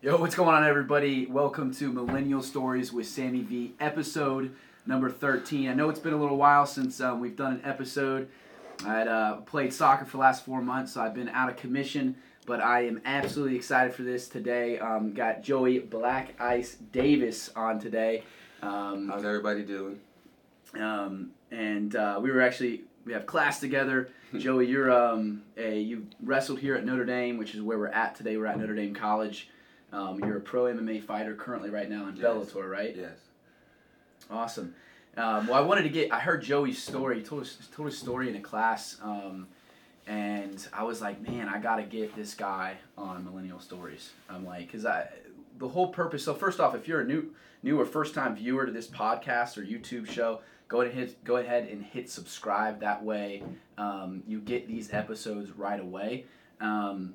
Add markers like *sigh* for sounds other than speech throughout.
Yo, what's going on, everybody? Welcome to Millennial Stories with Sammy V, episode number 13. I know it's been a little while since um, we've done an episode. I had uh, played soccer for the last four months, so I've been out of commission, but I am absolutely excited for this today. Um, got Joey Black Ice Davis on today. Um, How's everybody doing? um, and uh, we were actually we have class together. *laughs* Joey, you're um, a you wrestled here at Notre Dame, which is where we're at today. We're at Notre Dame College. Um, you're a pro MMA fighter currently right now in Yes. Bellator, right? Yes. Awesome. Um, well, I wanted to get. I heard Joey's story. He told us told his story in a class, um, and I was like, man, I gotta get this guy on Millennial Stories. I'm like, cause I, the whole purpose. So first off, if you're a new new or first time viewer to this podcast or YouTube show, go ahead and hit go ahead and hit subscribe. That way, um, you get these episodes right away. Um,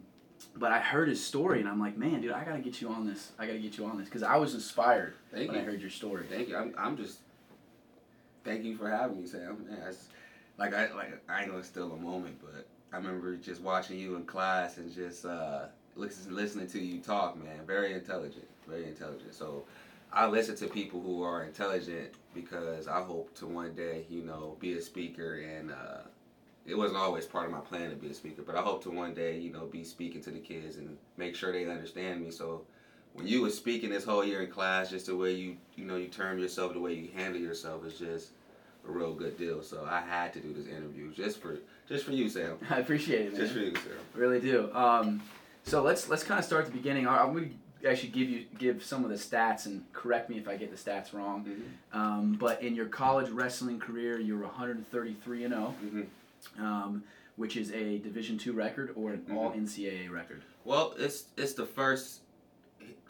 but I heard his story, and I'm like, man, dude, I gotta get you on this. I gotta get you on this because I was inspired Thank when I heard your story. Thank you. I'm, I'm just. Thank you for having me, Sam. Yeah, like I like I know it's still a moment, but I remember just watching you in class and just uh, listening to you talk, man. Very intelligent, very intelligent. So I listen to people who are intelligent because I hope to one day, you know, be a speaker and. Uh, it wasn't always part of my plan to be a speaker, but I hope to one day, you know, be speaking to the kids and make sure they understand me. So when you were speaking this whole year in class, just the way you you know you term yourself, the way you handle yourself is just a real good deal. So I had to do this interview just for just for you, Sam. *laughs* I appreciate it, man. Just for you, Sam. Really do. Um, so let's let's kind of start at the beginning. I- I'm going to actually give you give some of the stats and correct me if I get the stats wrong. Mm-hmm. Um, but in your college wrestling career, you were 133 and 0, Mm-hmm. Um, which is a Division two record or an All NCAA record. Well, it's it's the first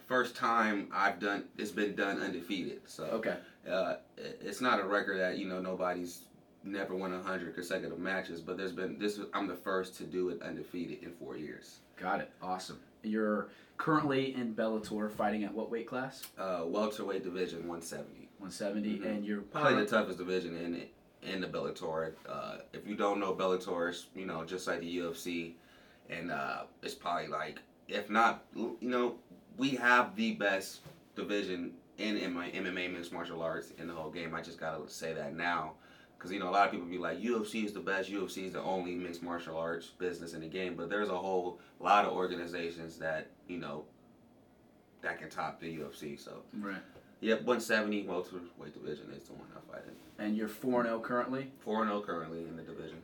first time I've done it's been done undefeated. So Okay. uh, it's not a record that you know nobody's never won hundred consecutive matches, but there's been this. I'm the first to do it undefeated in four years. Got it. Awesome. You're currently in Bellator fighting at what weight class? Uh, welterweight division 170. 170, Mhm. and you're Probably the toughest division in it in the Bellator. Uh, if you don't know Bellator, it's you know just like the UFC, and uh, it's probably like if not you know we have the best division in MMA, MMA mixed martial arts in the whole game. I just gotta say that now. Because you know a lot of people be like UFC is the best, UFC is the only mixed martial arts business in the game, but there's a whole lot of organizations that you know that can top the UFC. So right. Yep, 170 welterweight division is the one I fight in. And you're 4 0 currently. 4 0 currently in the division.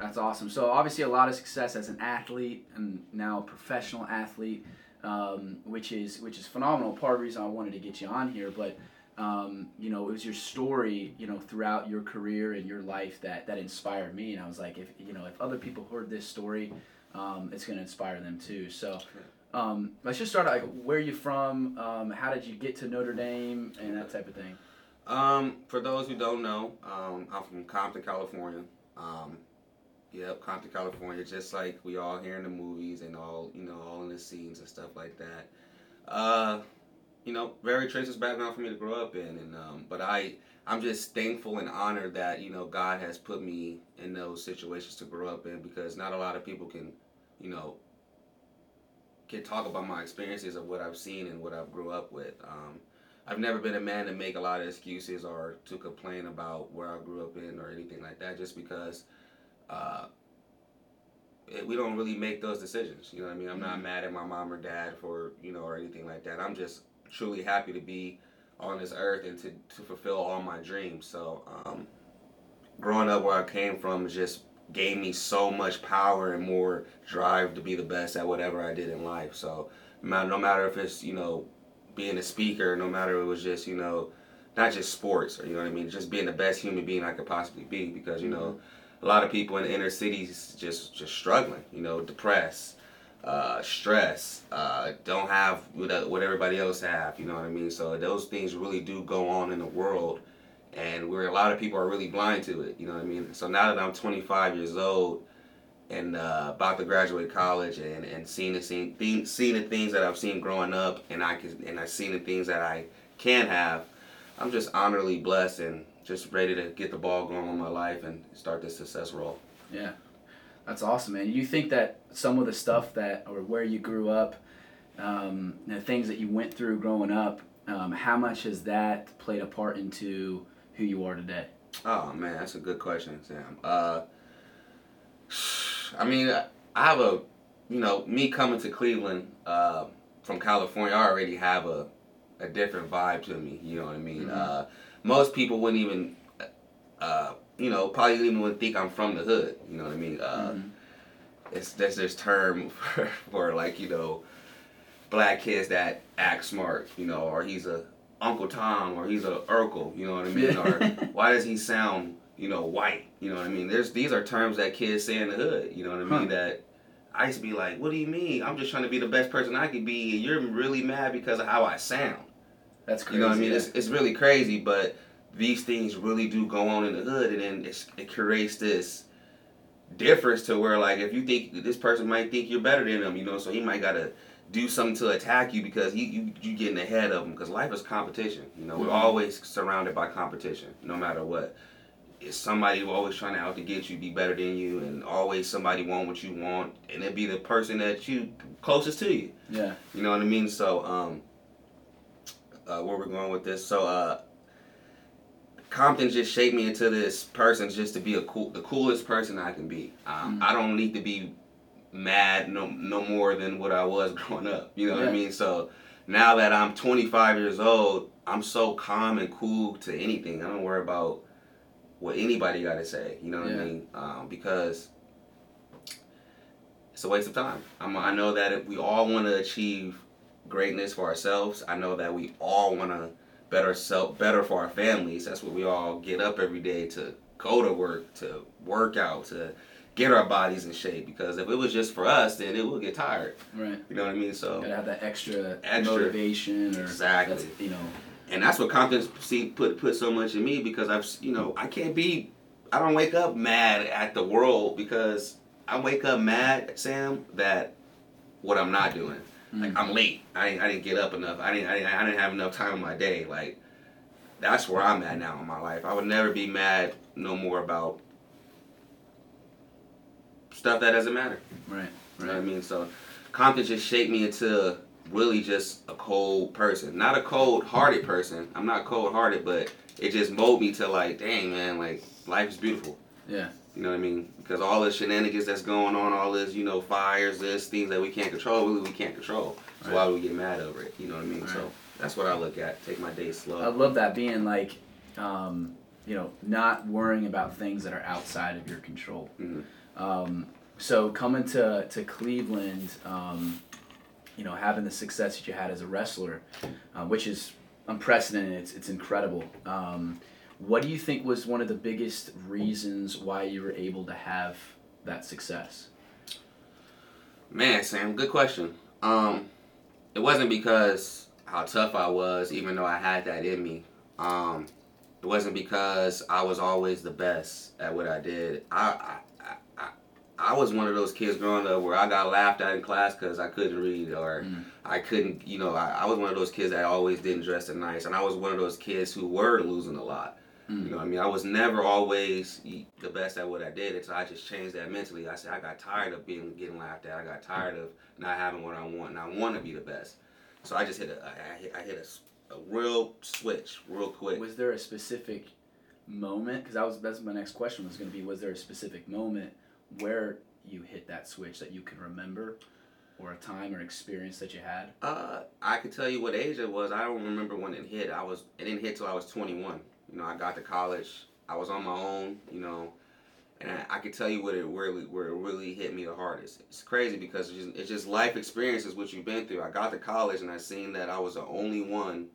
That's awesome. So obviously a lot of success as an athlete and now a professional athlete, um, which is which is phenomenal. Part of the reason I wanted to get you on here, but um, you know, it was your story, you know, throughout your career and your life that that inspired me. And I was like, if you know, if other people heard this story, um, it's going to inspire them too. So. Um, let's just start out, like where are you from, um, how did you get to Notre Dame, and that type of thing. Um, for those who don't know, um, I'm from Compton, California. Um, yep, Compton, California, just like we all hear in the movies and all, you know, all in the scenes and stuff like that. Uh, you know, very tracist background for me to grow up in, and um, but I, I'm just thankful and honored that you know God has put me in those situations to grow up in because not a lot of people can, you know, can talk about my experiences of what I've seen and what I've grew up with. Um, I've never been a man to make a lot of excuses or to complain about where I grew up in or anything like that, just because uh, it, we don't really make those decisions. You know what I mean? I'm not mad at my mom or dad for you know or anything like that. I'm just truly happy to be on this earth and to, to fulfill all my dreams. So um, growing up where I came from is just gave me so much power and more drive to be the best at whatever I did in life. So no matter, no matter if it's you know being a speaker, no matter it was just you know not just sports or you know what I mean, just being the best human being I could possibly be because you know a lot of people in the inner cities just just struggling, you know, depressed, uh, stress, uh, don't have what, what everybody else have, you know what I mean. So those things really do go on in the world, and where a lot of people are really blind to it, you know what I mean. So now that I'm 25 years old and uh, about to graduate college and and seeing the seeing, seeing the things that I've seen growing up, and I can and I've seen the things that I can have, I'm just honorably blessed and just ready to get the ball going on my life and start this success roll. Yeah, that's awesome, man. You think that some of the stuff that or where you grew up um, the things that you went through growing up, um, how much has that played a part into who you are today? Oh man, that's a good question, Sam. Uh, I mean, I have a, you know, me coming to Cleveland uh, from California, I already have a, a different vibe to me. You know what I mean? Mhm. Uh, most people wouldn't even, uh, you know, probably even wouldn't think I'm from the hood. You know what I mean? Uh, Mhm. it's there's this term *laughs* for, for like you know black kids that act smart you know or he's a uncle tom or he's a urkel you know what i mean? Or *laughs* why does he sound you know white? You know what i mean? There's these are terms that kids say in the hood you know what i mean? Huh. that i used to be like what do you mean? I'm just trying to be the best person i could be and you're really mad because of how i sound. That's crazy. you know what i mean? Yeah. it's, it's really crazy but these things really do go on in the hood and then it's, it creates this difference to where like if you think this person might think you're better than them you know so he might gotta do something to attack you because he you, you getting ahead of him because life is competition you know we're Mhm. always surrounded by competition no matter what it's somebody who always trying to out to get you be better than you and always somebody want what you want and it be the person that you closest to you yeah. you know what I mean? So, um, uh, where we're going with this? So, uh, Compton just shaped me into this person just to be a cool, the coolest person I can be. Um, Mm. I don't need to be mad no no more than what I was *laughs* growing up. You know what I mean? So now that I'm 25 years old, I'm so calm and cool to anything. I don't worry about what anybody got to say. You know what Yeah. I mean? Um, because it's a waste of time. I'm, I know that if we all want to achieve greatness for ourselves, I know that we all want to better self, better for our families. That's what we all get up every day to go to work, to work out, to get our bodies in shape. Because if it was just for us, then it would get tired. Right. You know what I mean? So, Gotta have that extra, Extra. motivation or Exactly. you know. and that's what confidence see put put so much in me because I've you know I can't be, I don't wake up mad at the world because I wake up mad, Sam, that what I'm not doing. Like Mm. I'm late. I didn't, I didn't get up enough. I didn't, I didn't I didn't have enough time in my day. Like that's where I'm at now in my life. I would never be mad no more about stuff that doesn't matter. Right. You know what I mean? So Compton just shaped me into really just a cold person. Not a cold hearted person. I'm not cold hearted, but it just molded me to like, dang man, like life is beautiful. Yeah. You know what I mean? Because all the shenanigans that's going on, all this, you know, fires, this, things that we can't control, really we can't control. So Right. why would we get mad over it? You know what I mean? Right. So that's what I look at. Take my day slow. I love that being like, um, you know, not worrying about things that are outside of your control. Mhm. Um, so coming to to Cleveland, um, you know, having the success that you had as a wrestler, uh, which is unprecedented. It's it's incredible. What do you think was one of the biggest reasons why you were able to have that success? Man, Sam, good question. Um, it wasn't because how tough I was, even though I had that in me. Um, it wasn't because I was always the best at what I did. I, I, I, I, was one of those kids growing up where I got laughed at in class because I couldn't read or Mm. I couldn't, you know, I, I was one of those kids that always didn't dress nice. And I was one of those kids who were losing a lot. Mm. You know what I mean? I was never always the best at what I did, and so I just changed that mentally. I said I got tired of being getting laughed at. I got tired of not having what I want, and I want to be the best. So I just hit a, I, I hit, I hit a a, real switch, real quick. Was there a specific moment? Because that was that's my next question was going to be: Was there a specific moment where you hit that switch that you can remember, or a time or experience that you had? Uh, I could tell you what age it was. I don't remember when it hit. I was it didn't hit till I was 21. You know, I got to college. I was on my own. You know, and I, I could tell you what it really where it really hit me the hardest. It's crazy because it's just, it's just life experiences what you've been through. I got to college and I seen that I was the only one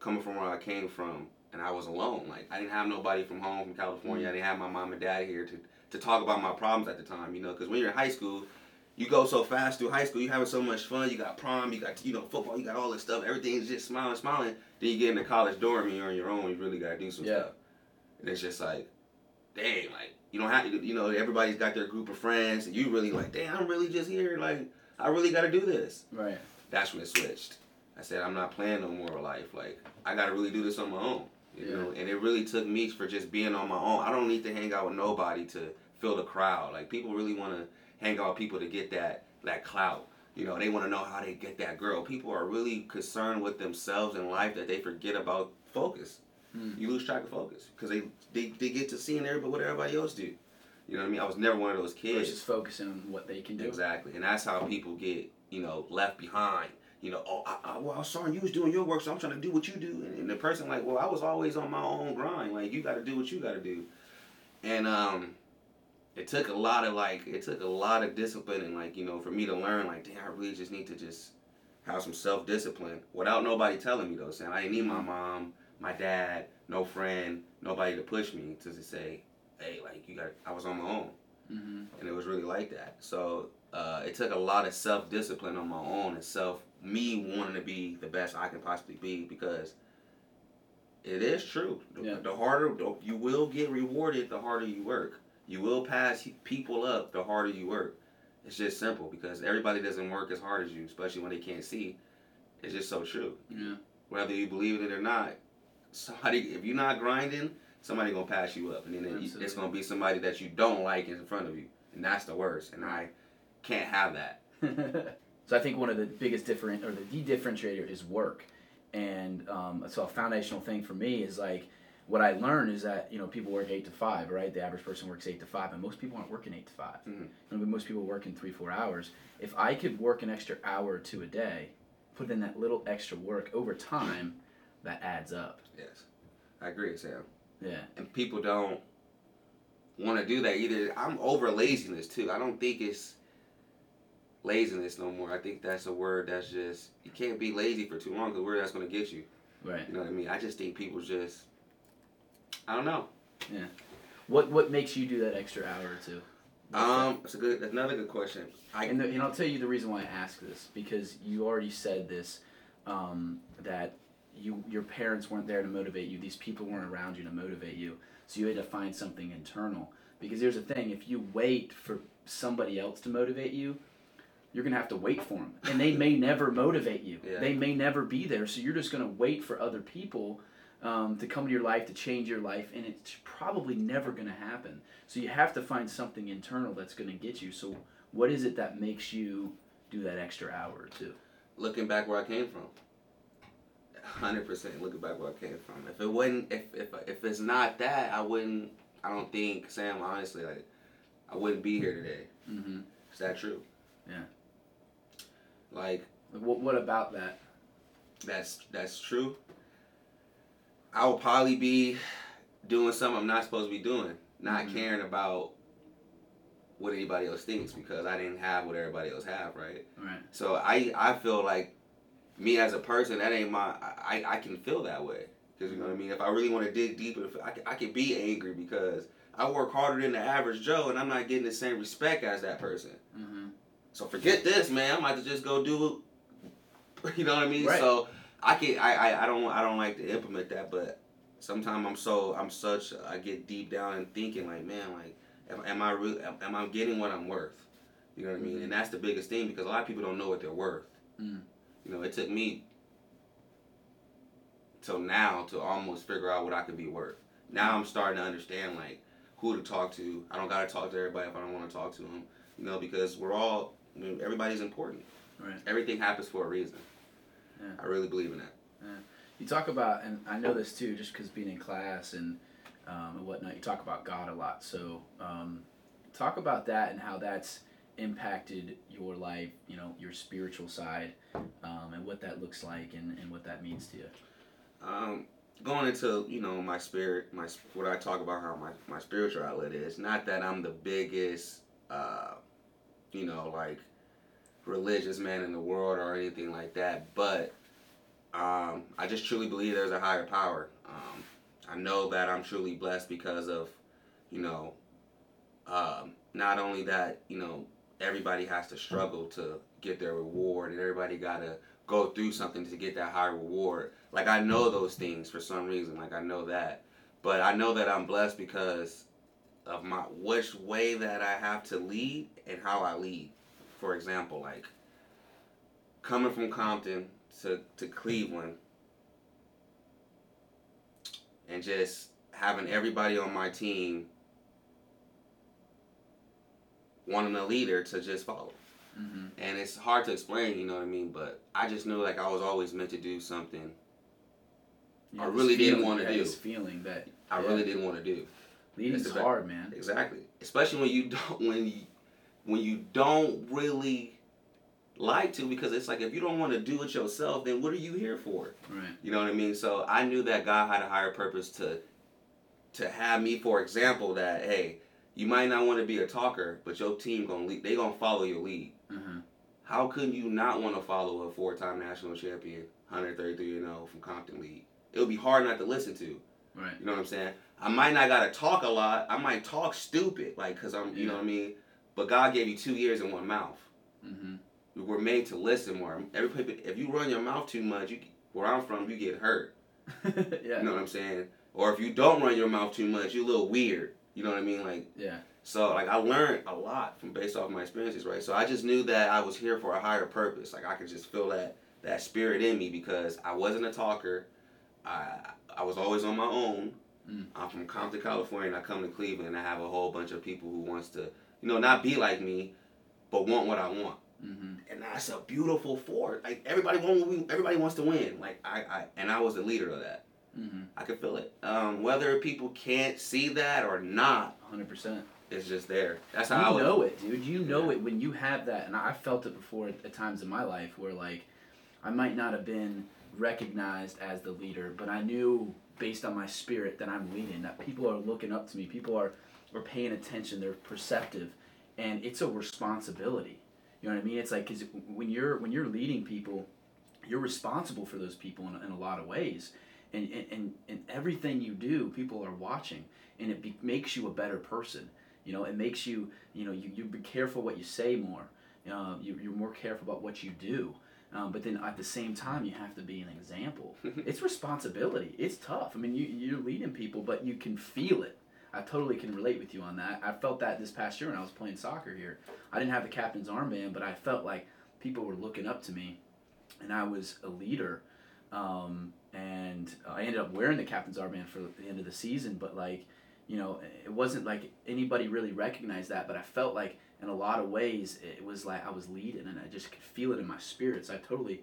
coming from where I came from, and I was alone. Like I didn't have nobody from home from California. I mm. didn't have my mom and dad here to to talk about my problems at the time. You know, because when you're in high school you go so fast through high school, You're having so much fun, you got prom, you got you know football, you got all this stuff, everything's just smiling, smiling. Then you get in the college dorm and you're on your own, you really gotta do some Yeah. stuff. And it's just like, dang, like you don't have to, you know, everybody's got their group of friends, and you really like, damn, I'm really just here, like I really gotta do this. Right. That's when it switched. I said, I'm not playing no more life. Like I gotta really do this on my own. You Yeah. know, and it really took me for just being on my own. I don't need to hang out with nobody to fill the crowd. Like people really want to hang out with people to get that that clout. You know, they want to know how they get that girl. People are really concerned with themselves in life that they forget about focus. Mm. You lose track of focus because they, they they get to seeing everybody what everybody else do. You know what I mean? I was never one of those kids. Just focusing on what they can do. Exactly, and that's how people get you know left behind. You know, oh, I, I, well, I saw you was doing your work, so I'm trying to do what you do. And, and the person like, well, I was always on my own grind. Like, you got to do what you got to do. And um, it took a lot of like, it took a lot of discipline and like, you know, for me to learn like, damn, I really just need to just have some self discipline without nobody telling me though. Saying I didn't need my mom, my dad, no friend, nobody to push me to say, hey, like you got, I was on my own Mm-hmm. and it was really like that. So uh, it took a lot of self discipline on my own and self me wanting to be the best I can possibly be because it is true. The, Yeah. the harder the, you will get rewarded, the harder you work. You will pass people up the harder you work. It's just simple because everybody doesn't work as hard as you, especially when they can't see. It's just so true. Yeah. Whether you believe it or not, somebody if you're not grinding, somebody gonna pass you up, and then Absolutely. it's gonna be somebody that you don't like in front of you, and that's the worst. And I can't have that. *laughs* so I think one of the biggest different or the, the differentiator is work, and um, so a foundational thing for me is like what I learned is that you know people work eight to five, right? The average person works eight to five, and most people aren't working eight to 5 Mhm. You know, most people work in three four hours. If I could work an extra hour or two a day, put in that little extra work over time, that adds up. Yes, I agree, Sam. Yeah. And people don't want to do that either. I'm over laziness too. I don't think it's laziness no more. I think that's a word that's just you can't be lazy for too long because where that's gonna get you. Right. You know what I mean? I just think people just I don't know. Yeah. What what makes you do that extra hour or two? Um, it's a good. That's another good question. I And, the, and I'll tell you the reason why I ask this because you already said this um, that you your parents weren't there to motivate you. These people weren't around you to motivate you. So you had to find something internal. Because here's the thing: if you wait for somebody else to motivate you, you're gonna have to wait for them, and they may *laughs* never motivate you. Yeah. They may never be there. So you're just gonna wait for other people um, to come to your life to change your life, and it's probably never gonna happen. So you have to find something internal that's gonna get you. So what is it that makes you do that extra hour or two? looking back where I came from. Hundred percent looking back where I came from. If it wasn't, if if if it's not that, I wouldn't. I don't think Sam. Honestly, like I wouldn't be here today. Mm-hmm. Is that true? Yeah. Like What What about that? that's that's true. I will probably be doing something I'm not supposed to be doing, not Mhm. caring about what anybody else thinks because I didn't have what everybody else have, right? Right. So I I feel like me as a person that ain't my I I can feel that way because you know what I mean. If I really want to dig deeper, I can, I can be angry because I work harder than the average Joe and I'm not getting the same respect as that person. Mm-hmm. So forget this, man. I might just go do *laughs* You know what I mean? Right. So I can I, I I don't I don't like to implement that, but sometimes I'm so I'm such I get deep down and thinking like, man, like am, am I really am, I getting what I'm worth? You know what I mean? Mhm. And that's the biggest thing because a lot of people don't know what they're worth. Mm. You know, it took me till now to almost figure out what I could be worth. Now I'm starting to understand like who to talk to. I don't gotta talk to everybody if I don't want to talk to them. You know, because we're all I mean, everybody's important. Right. Everything happens for a reason. Yeah. I really believe in that. You talk about, and I know this too, just because being in class and um, and whatnot. You talk about God a lot. So um, talk about that and how that's impacted your life. You know, your spiritual side, um, and what that looks like, and, and what that means to you. Um, going into you know my spirit, my what I talk about how my my spiritual outlet is. Not that I'm the biggest, uh, you know, like religious man in the world or anything like that, but um, I just truly believe there's a higher power. Um, I know that I'm truly blessed because of, you know, um, not only that, you know, everybody has to struggle to get their reward, and everybody gotta go through something to get that high reward. Like I know those things for some reason. Like I know that, but I know that I'm blessed because of my which way that I have to lead and how I lead. For example, like coming from Compton to, to Cleveland and just having everybody on my team wanting a leader to just follow. Mm-hmm. and it's hard to explain. You know what I mean? But I just knew like I was always meant to do something You I really didn't wanna do. This feeling that I Yeah. really didn't want to do. leading's hard, man. Exactly. Especially when you *laughs* don't when you when you don't really like to because it's like if you don't want to do it yourself, then what are you here for? Right. You know what I mean? So I knew that God had a higher purpose to to have me, for example, that hey, you might not want to be a talker, but your team gonna lead, they gonna follow your lead. Uh-huh. How could you not want to follow a four-time national champion, 133 and 0 from Compton League? It would be hard not to listen to. Right. You know what I'm saying? I might not gotta talk a lot. I might talk stupid, like, cause I'm, you know what I mean. But God gave you two ears and one mouth. Mm-hmm. We were made to listen more. Every if you run your mouth too much, you where I'm from, you get hurt. *laughs* yeah. You know what I'm saying? Or if you don't run your mouth too much, you a little weird. You know what I mean? Like, Yeah. so like I learned a lot from based off my experiences, right? So I just knew that I was here for a higher purpose. Like I could just feel that that spirit in me because I wasn't a talker. I I was always on my own. Mm. I'm from Compton, California, and I come to Cleveland and I have a whole bunch of people who wants to, you know, not be like me, but want what I want. Mm-hmm. And that's a beautiful fort. Like everybody want, everybody wants to win. Like I, I and I was the leader of that. Mm-hmm. I could feel it. Um, whether people can't see that or not, Hundred percent. it's just there. That's You how I was. know it, dude. You know Yeah. it when you have that, and I felt it before at, at times in my life where like I might not have been recognized as the leader, but I knew based on my spirit that I'm leading. That people are looking up to me. People are are paying attention. They're perceptive, and it's a responsibility. You know what I mean? It's like because when you're when you're leading people, you're responsible for those people in, in a lot of ways, and and, and and everything you do, people are watching, and it be, makes you a better person. You know, it makes you, you know, you, you be careful what you say more. Uh, you, you're more careful about what you do. Um, but then at the same time, you have to be an example. *laughs* it's responsibility. It's tough. I mean, you, you're leading people, but you can feel it. I totally can relate with you on that. I felt that this past year when I was playing soccer here. I didn't have the captain's armband, but I felt like people were looking up to me, and I was a leader. Um, and I ended up wearing the captain's armband for the end of the season, but like, you know, it wasn't like anybody really recognized that, but I felt like in a lot of ways it was like I was leading and I just could feel it in my spirits. I totally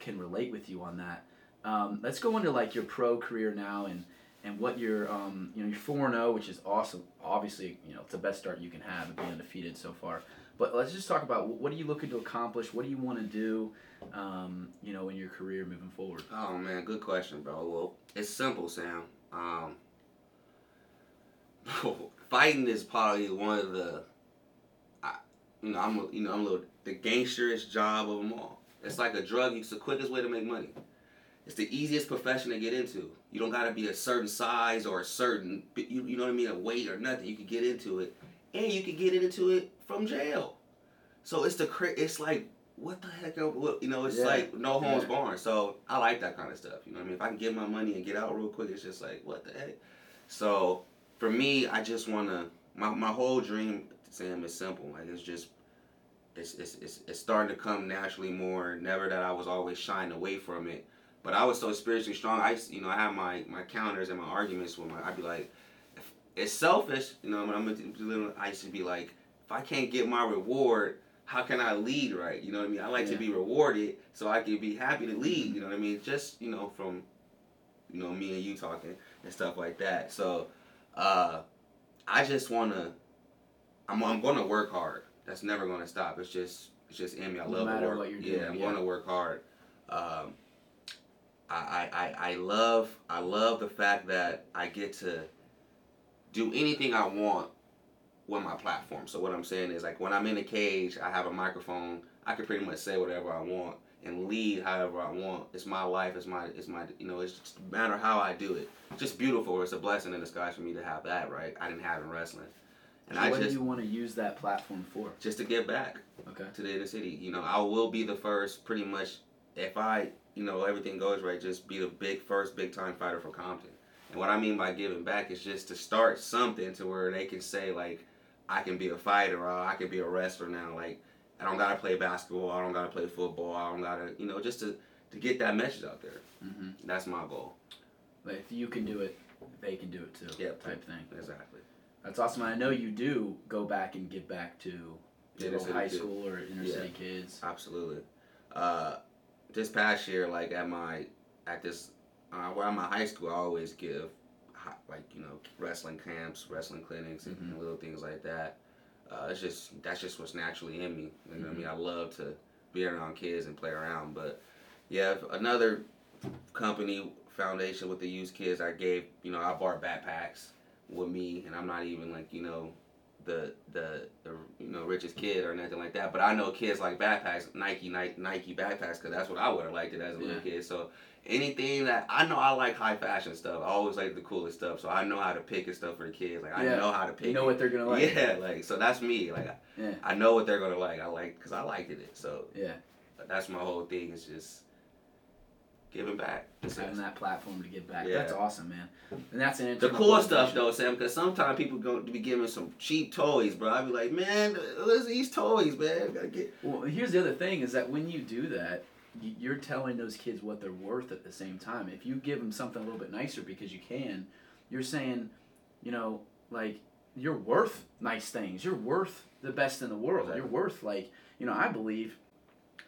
can relate with you on that. Um, let's go into like your pro career now and and what you're um, you know you're four and zero, which is awesome. Obviously, you know it's the best start you can have, being undefeated so far. But let's just talk about what are you looking to accomplish? What do you want to do? Um, you know, in your career moving forward. Oh man, good question, bro. Well, it's simple, Sam. Um, *laughs* fighting is probably one of the, you know, I'm you know I'm a little the gangsteriest job of them all. It's like a drug. It's the quickest way to make money. It's the easiest profession to get into. You don't gotta be a certain size or a certain, you, you know what I mean, a weight or nothing. You can get into it, and you can get into it from jail. So it's the it's like what the heck, you know, it's Yeah. like no holds Yeah. So I like that kind of stuff. You know what I mean? If I can get my money and get out real quick, it's just like what the heck. So for me, I just wanna my my whole dream, Sam, is simple. Like it's just. It's, it's, it's, it's starting to come naturally more. Never that I was always shying away from it, but I was so spiritually strong. I you know I have my my counters and my arguments with my. I'd be like, if it's selfish. You know, when I'm I used to be like, if I can't get my reward, how can I lead right? You know what I mean? I like to be rewarded so I can be happy to lead. You know what I mean? Just you know from, you know me and you talking and stuff like that. So, uh, I just wanna. I'm I'm gonna work hard. That's never gonna stop. It's just it's just in me. I No love work. what you're yeah, doing, I'm yeah. gonna work hard. Um, I, I, I love I love the fact that I get to do anything I want with my platform. So what I'm saying is like when I'm in a cage, I have a microphone. I can pretty much say whatever I want and lead however I want. It's my life. It's my it's my you know. It's just matter how I do it. It's just beautiful. It's a blessing in disguise for me to have that. Right. I didn't have in wrestling, and So I what just do you want to use that platform for? just to give back Okay. to the inner city. You know, I will be the first, pretty much, if I, you know, everything goes right, just be the big first big time fighter for Compton. And what I mean by giving back is just to start something to where they can say like, I can be a fighter or I can be a wrestler now. Like, I don't gotta play basketball. I don't gotta play football. I don't gotta, you know, just to to get that message out there. Mm-hmm. That's my goal. But if you can do it, they can do it too. Yep. Type thing. Exactly. That's awesome. I know you do go back and give back to Inner high school or inner Yeah. city kids. Absolutely. Uh, this past year, like at my at this uh, where I'm at high school, I always give like you know wrestling camps, wrestling clinics, and, Mhm. little things like that. Uh, it's just that's just what's naturally in me. You know what I mean? Mm-hmm. I love to be around kids and play around. But yeah, another company foundation with the youth kids, I gave you know I bought backpacks with me, and I'm not even like you know the the, the you know richest kid or nothing like that. But I know kids like backpacks, Nike Nike, Nike backpacks, because that's what I would have liked it as a little Yeah. kid. So anything that I know, I like high fashion stuff. I always like the coolest stuff. So I know how to pick and stuff for the kids. Like I know how to pick. You know it. what they're gonna like. Yeah, like so that's me. Like Yeah. I know what they're gonna like. I like because I liked it. So Yeah. that's my whole thing. It's just giving back. It's Having that platform to give back. Yeah. That's awesome, man. And that's an The internal cool stuff though, Sam, because sometimes people going to be giving some cheap toys, bro. I'd be like, man, what's these toys, man? Gotta get. Well, here's the other thing is that when you do that, you're telling those kids what they're worth at the same time. If you give them something a little bit nicer because you can, you're saying, you know, like you're worth nice things. You're worth the best in the world. Exactly. You're worth like, you know, I believe,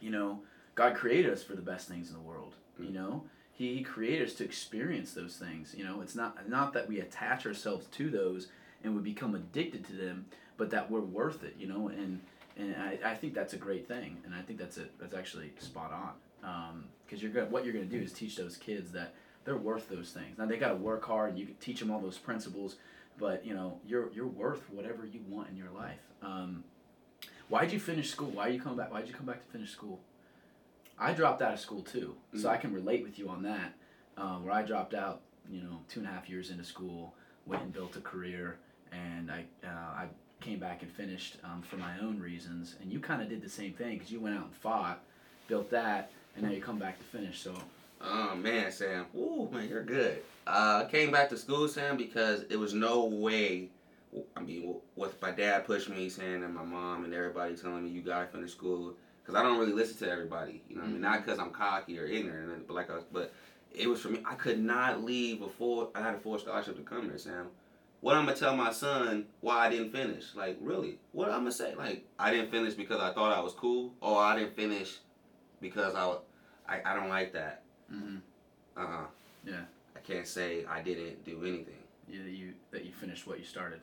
you know, God created us for the best things in the world. You Mm. know, he, created us to experience those things. You know, it's not not that we attach ourselves to those and we become addicted to them, but that we're worth it. You know, and and I, I think that's a great thing, and I think that's a that's actually spot on. Because you're gonna what you're gonna do is teach those kids that they're worth those things. Now they got to work hard, and you can teach them all those principles, but you know you're you're worth whatever you want in your life. Um, why'd you finish school? Why are you come back? Why'd you come back to finish school? I dropped out of school too, so Mm. I can relate with you on that. Um, where I dropped out, you know, two and a half years into school, went and built a career, and I uh, I came back and finished um, for my own reasons. And you kind of did the same thing because you went out and fought, built that, and now you come back to finish. So Oh man, Sam. Ooh, man, you're good. Uh, I came back to school, Sam, because it was no way. I mean, with my dad pushing me, saying, and my mom and everybody telling me, "You gotta finish school," because I don't really listen to everybody. You know, what I mean, not because I'm cocky or ignorant, but like, I was, but it was for me. I could not leave before I had a full scholarship to come here, Sam. What I'm gonna tell my son why I didn't finish? Like, really? What I'm gonna say? Like, I didn't finish because I thought I was cool, or I didn't finish because I, I, I don't like that. mm-hmm. Uh huh. Yeah. I can't say I didn't do anything. you, that you that you finished what you started.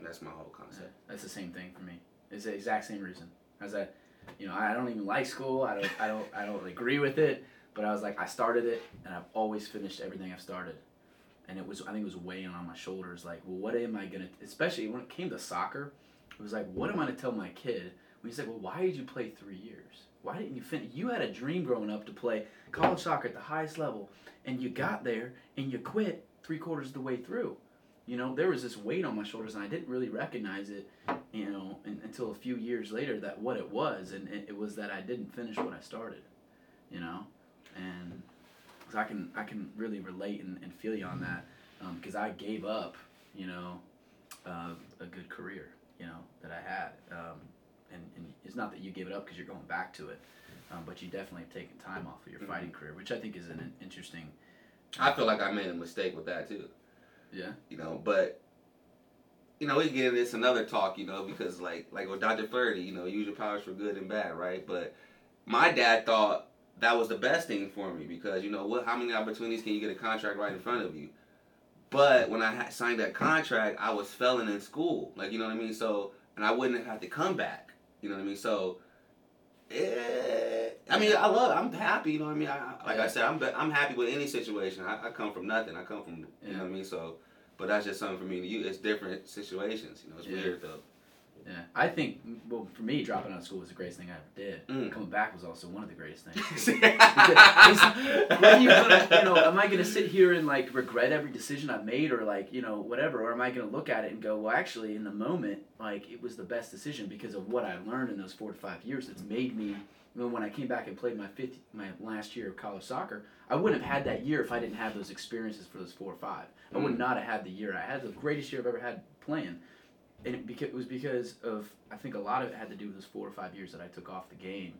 That's my whole Yeah, concept. that's the same thing for me. It's the exact same reason. I was like, you know, I don't even like school. I don't, I don't, I don't agree with it. But I was like, I started it, and I've always finished everything I've started. And it was, I think, it was weighing on my shoulders. Like, well, what am I gonna? Especially when it came to soccer, it was like, what am I gonna tell my kid when he's like, well, why did you play three years? Why didn't you finish? You had a dream growing up to play college soccer at the highest level, and you got there and you quit three quarters of the way through. You know, there was this weight on my shoulders, and I didn't really recognize it, you know, un until a few years later that what it was, and it, it was that I didn't finish what I started, you know, and so I can I can really relate and, and feel you on that, because I gave up, you know, uh, a good career, you know, that I had, um, and, and it's not that you gave it up because you're going back to it, um, but you definitely have taken time off of your Mhm. fighting career, which I think is an in- interesting, I feel like I made a mistake with that too. yeah, You know, but you know, we into this another talk, you know, because like like with Dr. Flaherty, you know, use your powers for good and bad, right? But my dad thought that was the best thing for me because you know what? How many opportunities can you get a contract right in front of you? But when I signed that contract, I was failing in school, like you know what I mean. So and I wouldn't have to come back, you know what I mean. So. Eh, I mean, I love. It. I'm happy. You know what I mean. I, like I said, I'm. I'm happy with any situation. I, I come from nothing. I come from. You know what I mean. So, but that's just something for me. to You, it's different situations. You know, it's Yeah. weird though. Yeah, I think well for me, dropping out of school was the greatest thing I ever did. Mm. Coming back was also one of the greatest things. *laughs* Are you gonna, you know, am I gonna sit here and like regret every decision I've made, or like, you know, whatever, or am I gonna look at it and go, well, actually, in the moment, like it was the best decision because of what I learned in those four to five years. That's made me. You know, when I came back and played my fifth, my last year of college soccer, I wouldn't have had that year if I didn't have those experiences for those four or five. I would Mm. not have had the year I had, the greatest year I've ever had playing and it, beca- it was because of I think a lot of it had to do with those four or five years that I took off the game,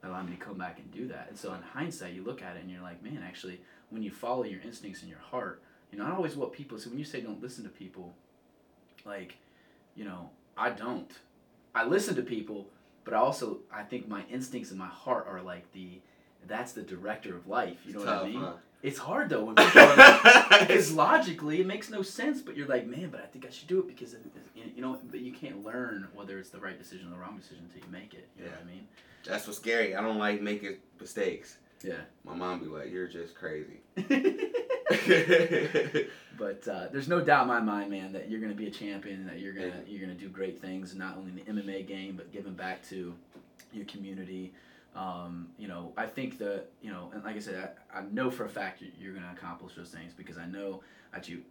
that allowed me to come back and do that. And so in hindsight, you look at it and you're like, man, actually, when you follow your instincts and your heart, you know, not always what people say. When you say don't listen to people, like, you know, I don't. I listen to people, but I also I think my instincts and my heart are like the that's the director of life. You know It's what tough, I mean? huh? It's hard though when *laughs* people are like, because *laughs* logically it makes no sense, but you're like, man, but I think I should do it because it, you know, but you can't learn whether it's the right decision or the wrong decision until you make it. You know what I mean? That's what's scary. I don't like making mistakes. Yeah. My mom be like, "You're just crazy." *laughs* but uh, there's no doubt in my mind, man, that you're gonna be a champion. That you're gonna Thank you're gonna do great things, not only in the MMA game, but giving back to your community. Um, you know, I think that you know, and like I said, I, I know for a fact you- you're gonna accomplish those things because I know that you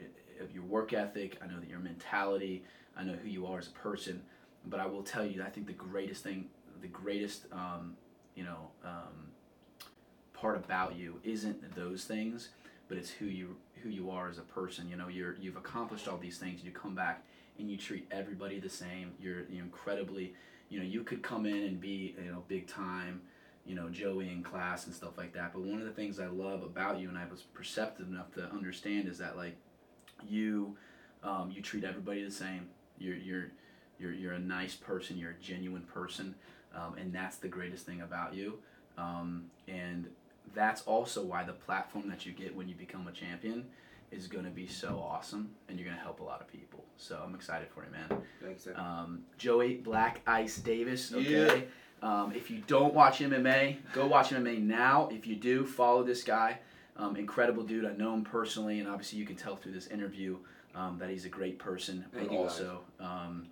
your work ethic. I know that your mentality. I know who you are as a person. But I will tell you, I think the greatest thing, the greatest, um, you know, um, part about you isn't those things, but it's who you who you are as a person. You know, you're you've accomplished all these things. You come back and you treat everybody the same. You're, you're incredibly, you know, you could come in and be you know big time, you know, Joey in class and stuff like that. But one of the things I love about you and I was perceptive enough to understand is that like you um, you treat everybody the same. You're you're you're you're a nice person. You're a genuine person, um, and that's the greatest thing about you. Um, and that's also why the platform that you get when you become a champion is going to be so awesome, and you're going to help a lot of people. So I'm excited for you, man. Thanks. sir. Um, Joey Black Ice Davis. Yeah. Um, if you don't watch MMA, go watch MMA now. If you do, follow this guy. Um, incredible dude. I know him personally, and obviously you can tell through this interview um, that he's a great person, but also um,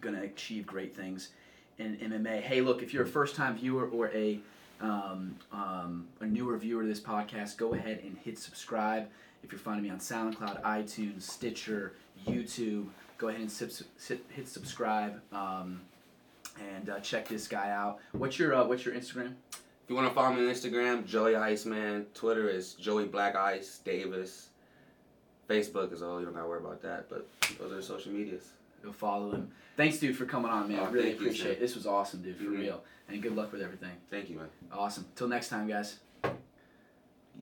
going to achieve great things in MMA. Hey, look, if you're a first-time viewer or a um, um, a newer viewer to this podcast, go ahead and hit subscribe. If you're finding me on SoundCloud, iTunes, Stitcher, YouTube, go ahead and sip, sip, hit subscribe um, and uh, check this guy out. What's your uh, What's your Instagram? If you want to follow me on Instagram, Joey Iceman. Twitter is Joey Black Ice Davis. Facebook is all. You don't gotta worry about that. But those are social medias. Go follow him. Thanks, dude, for coming on, man. Oh, I really thank you, appreciate it. This was awesome, dude, for Mhm. real. And good luck with everything. Thank you, man. Awesome. Till next time, guys.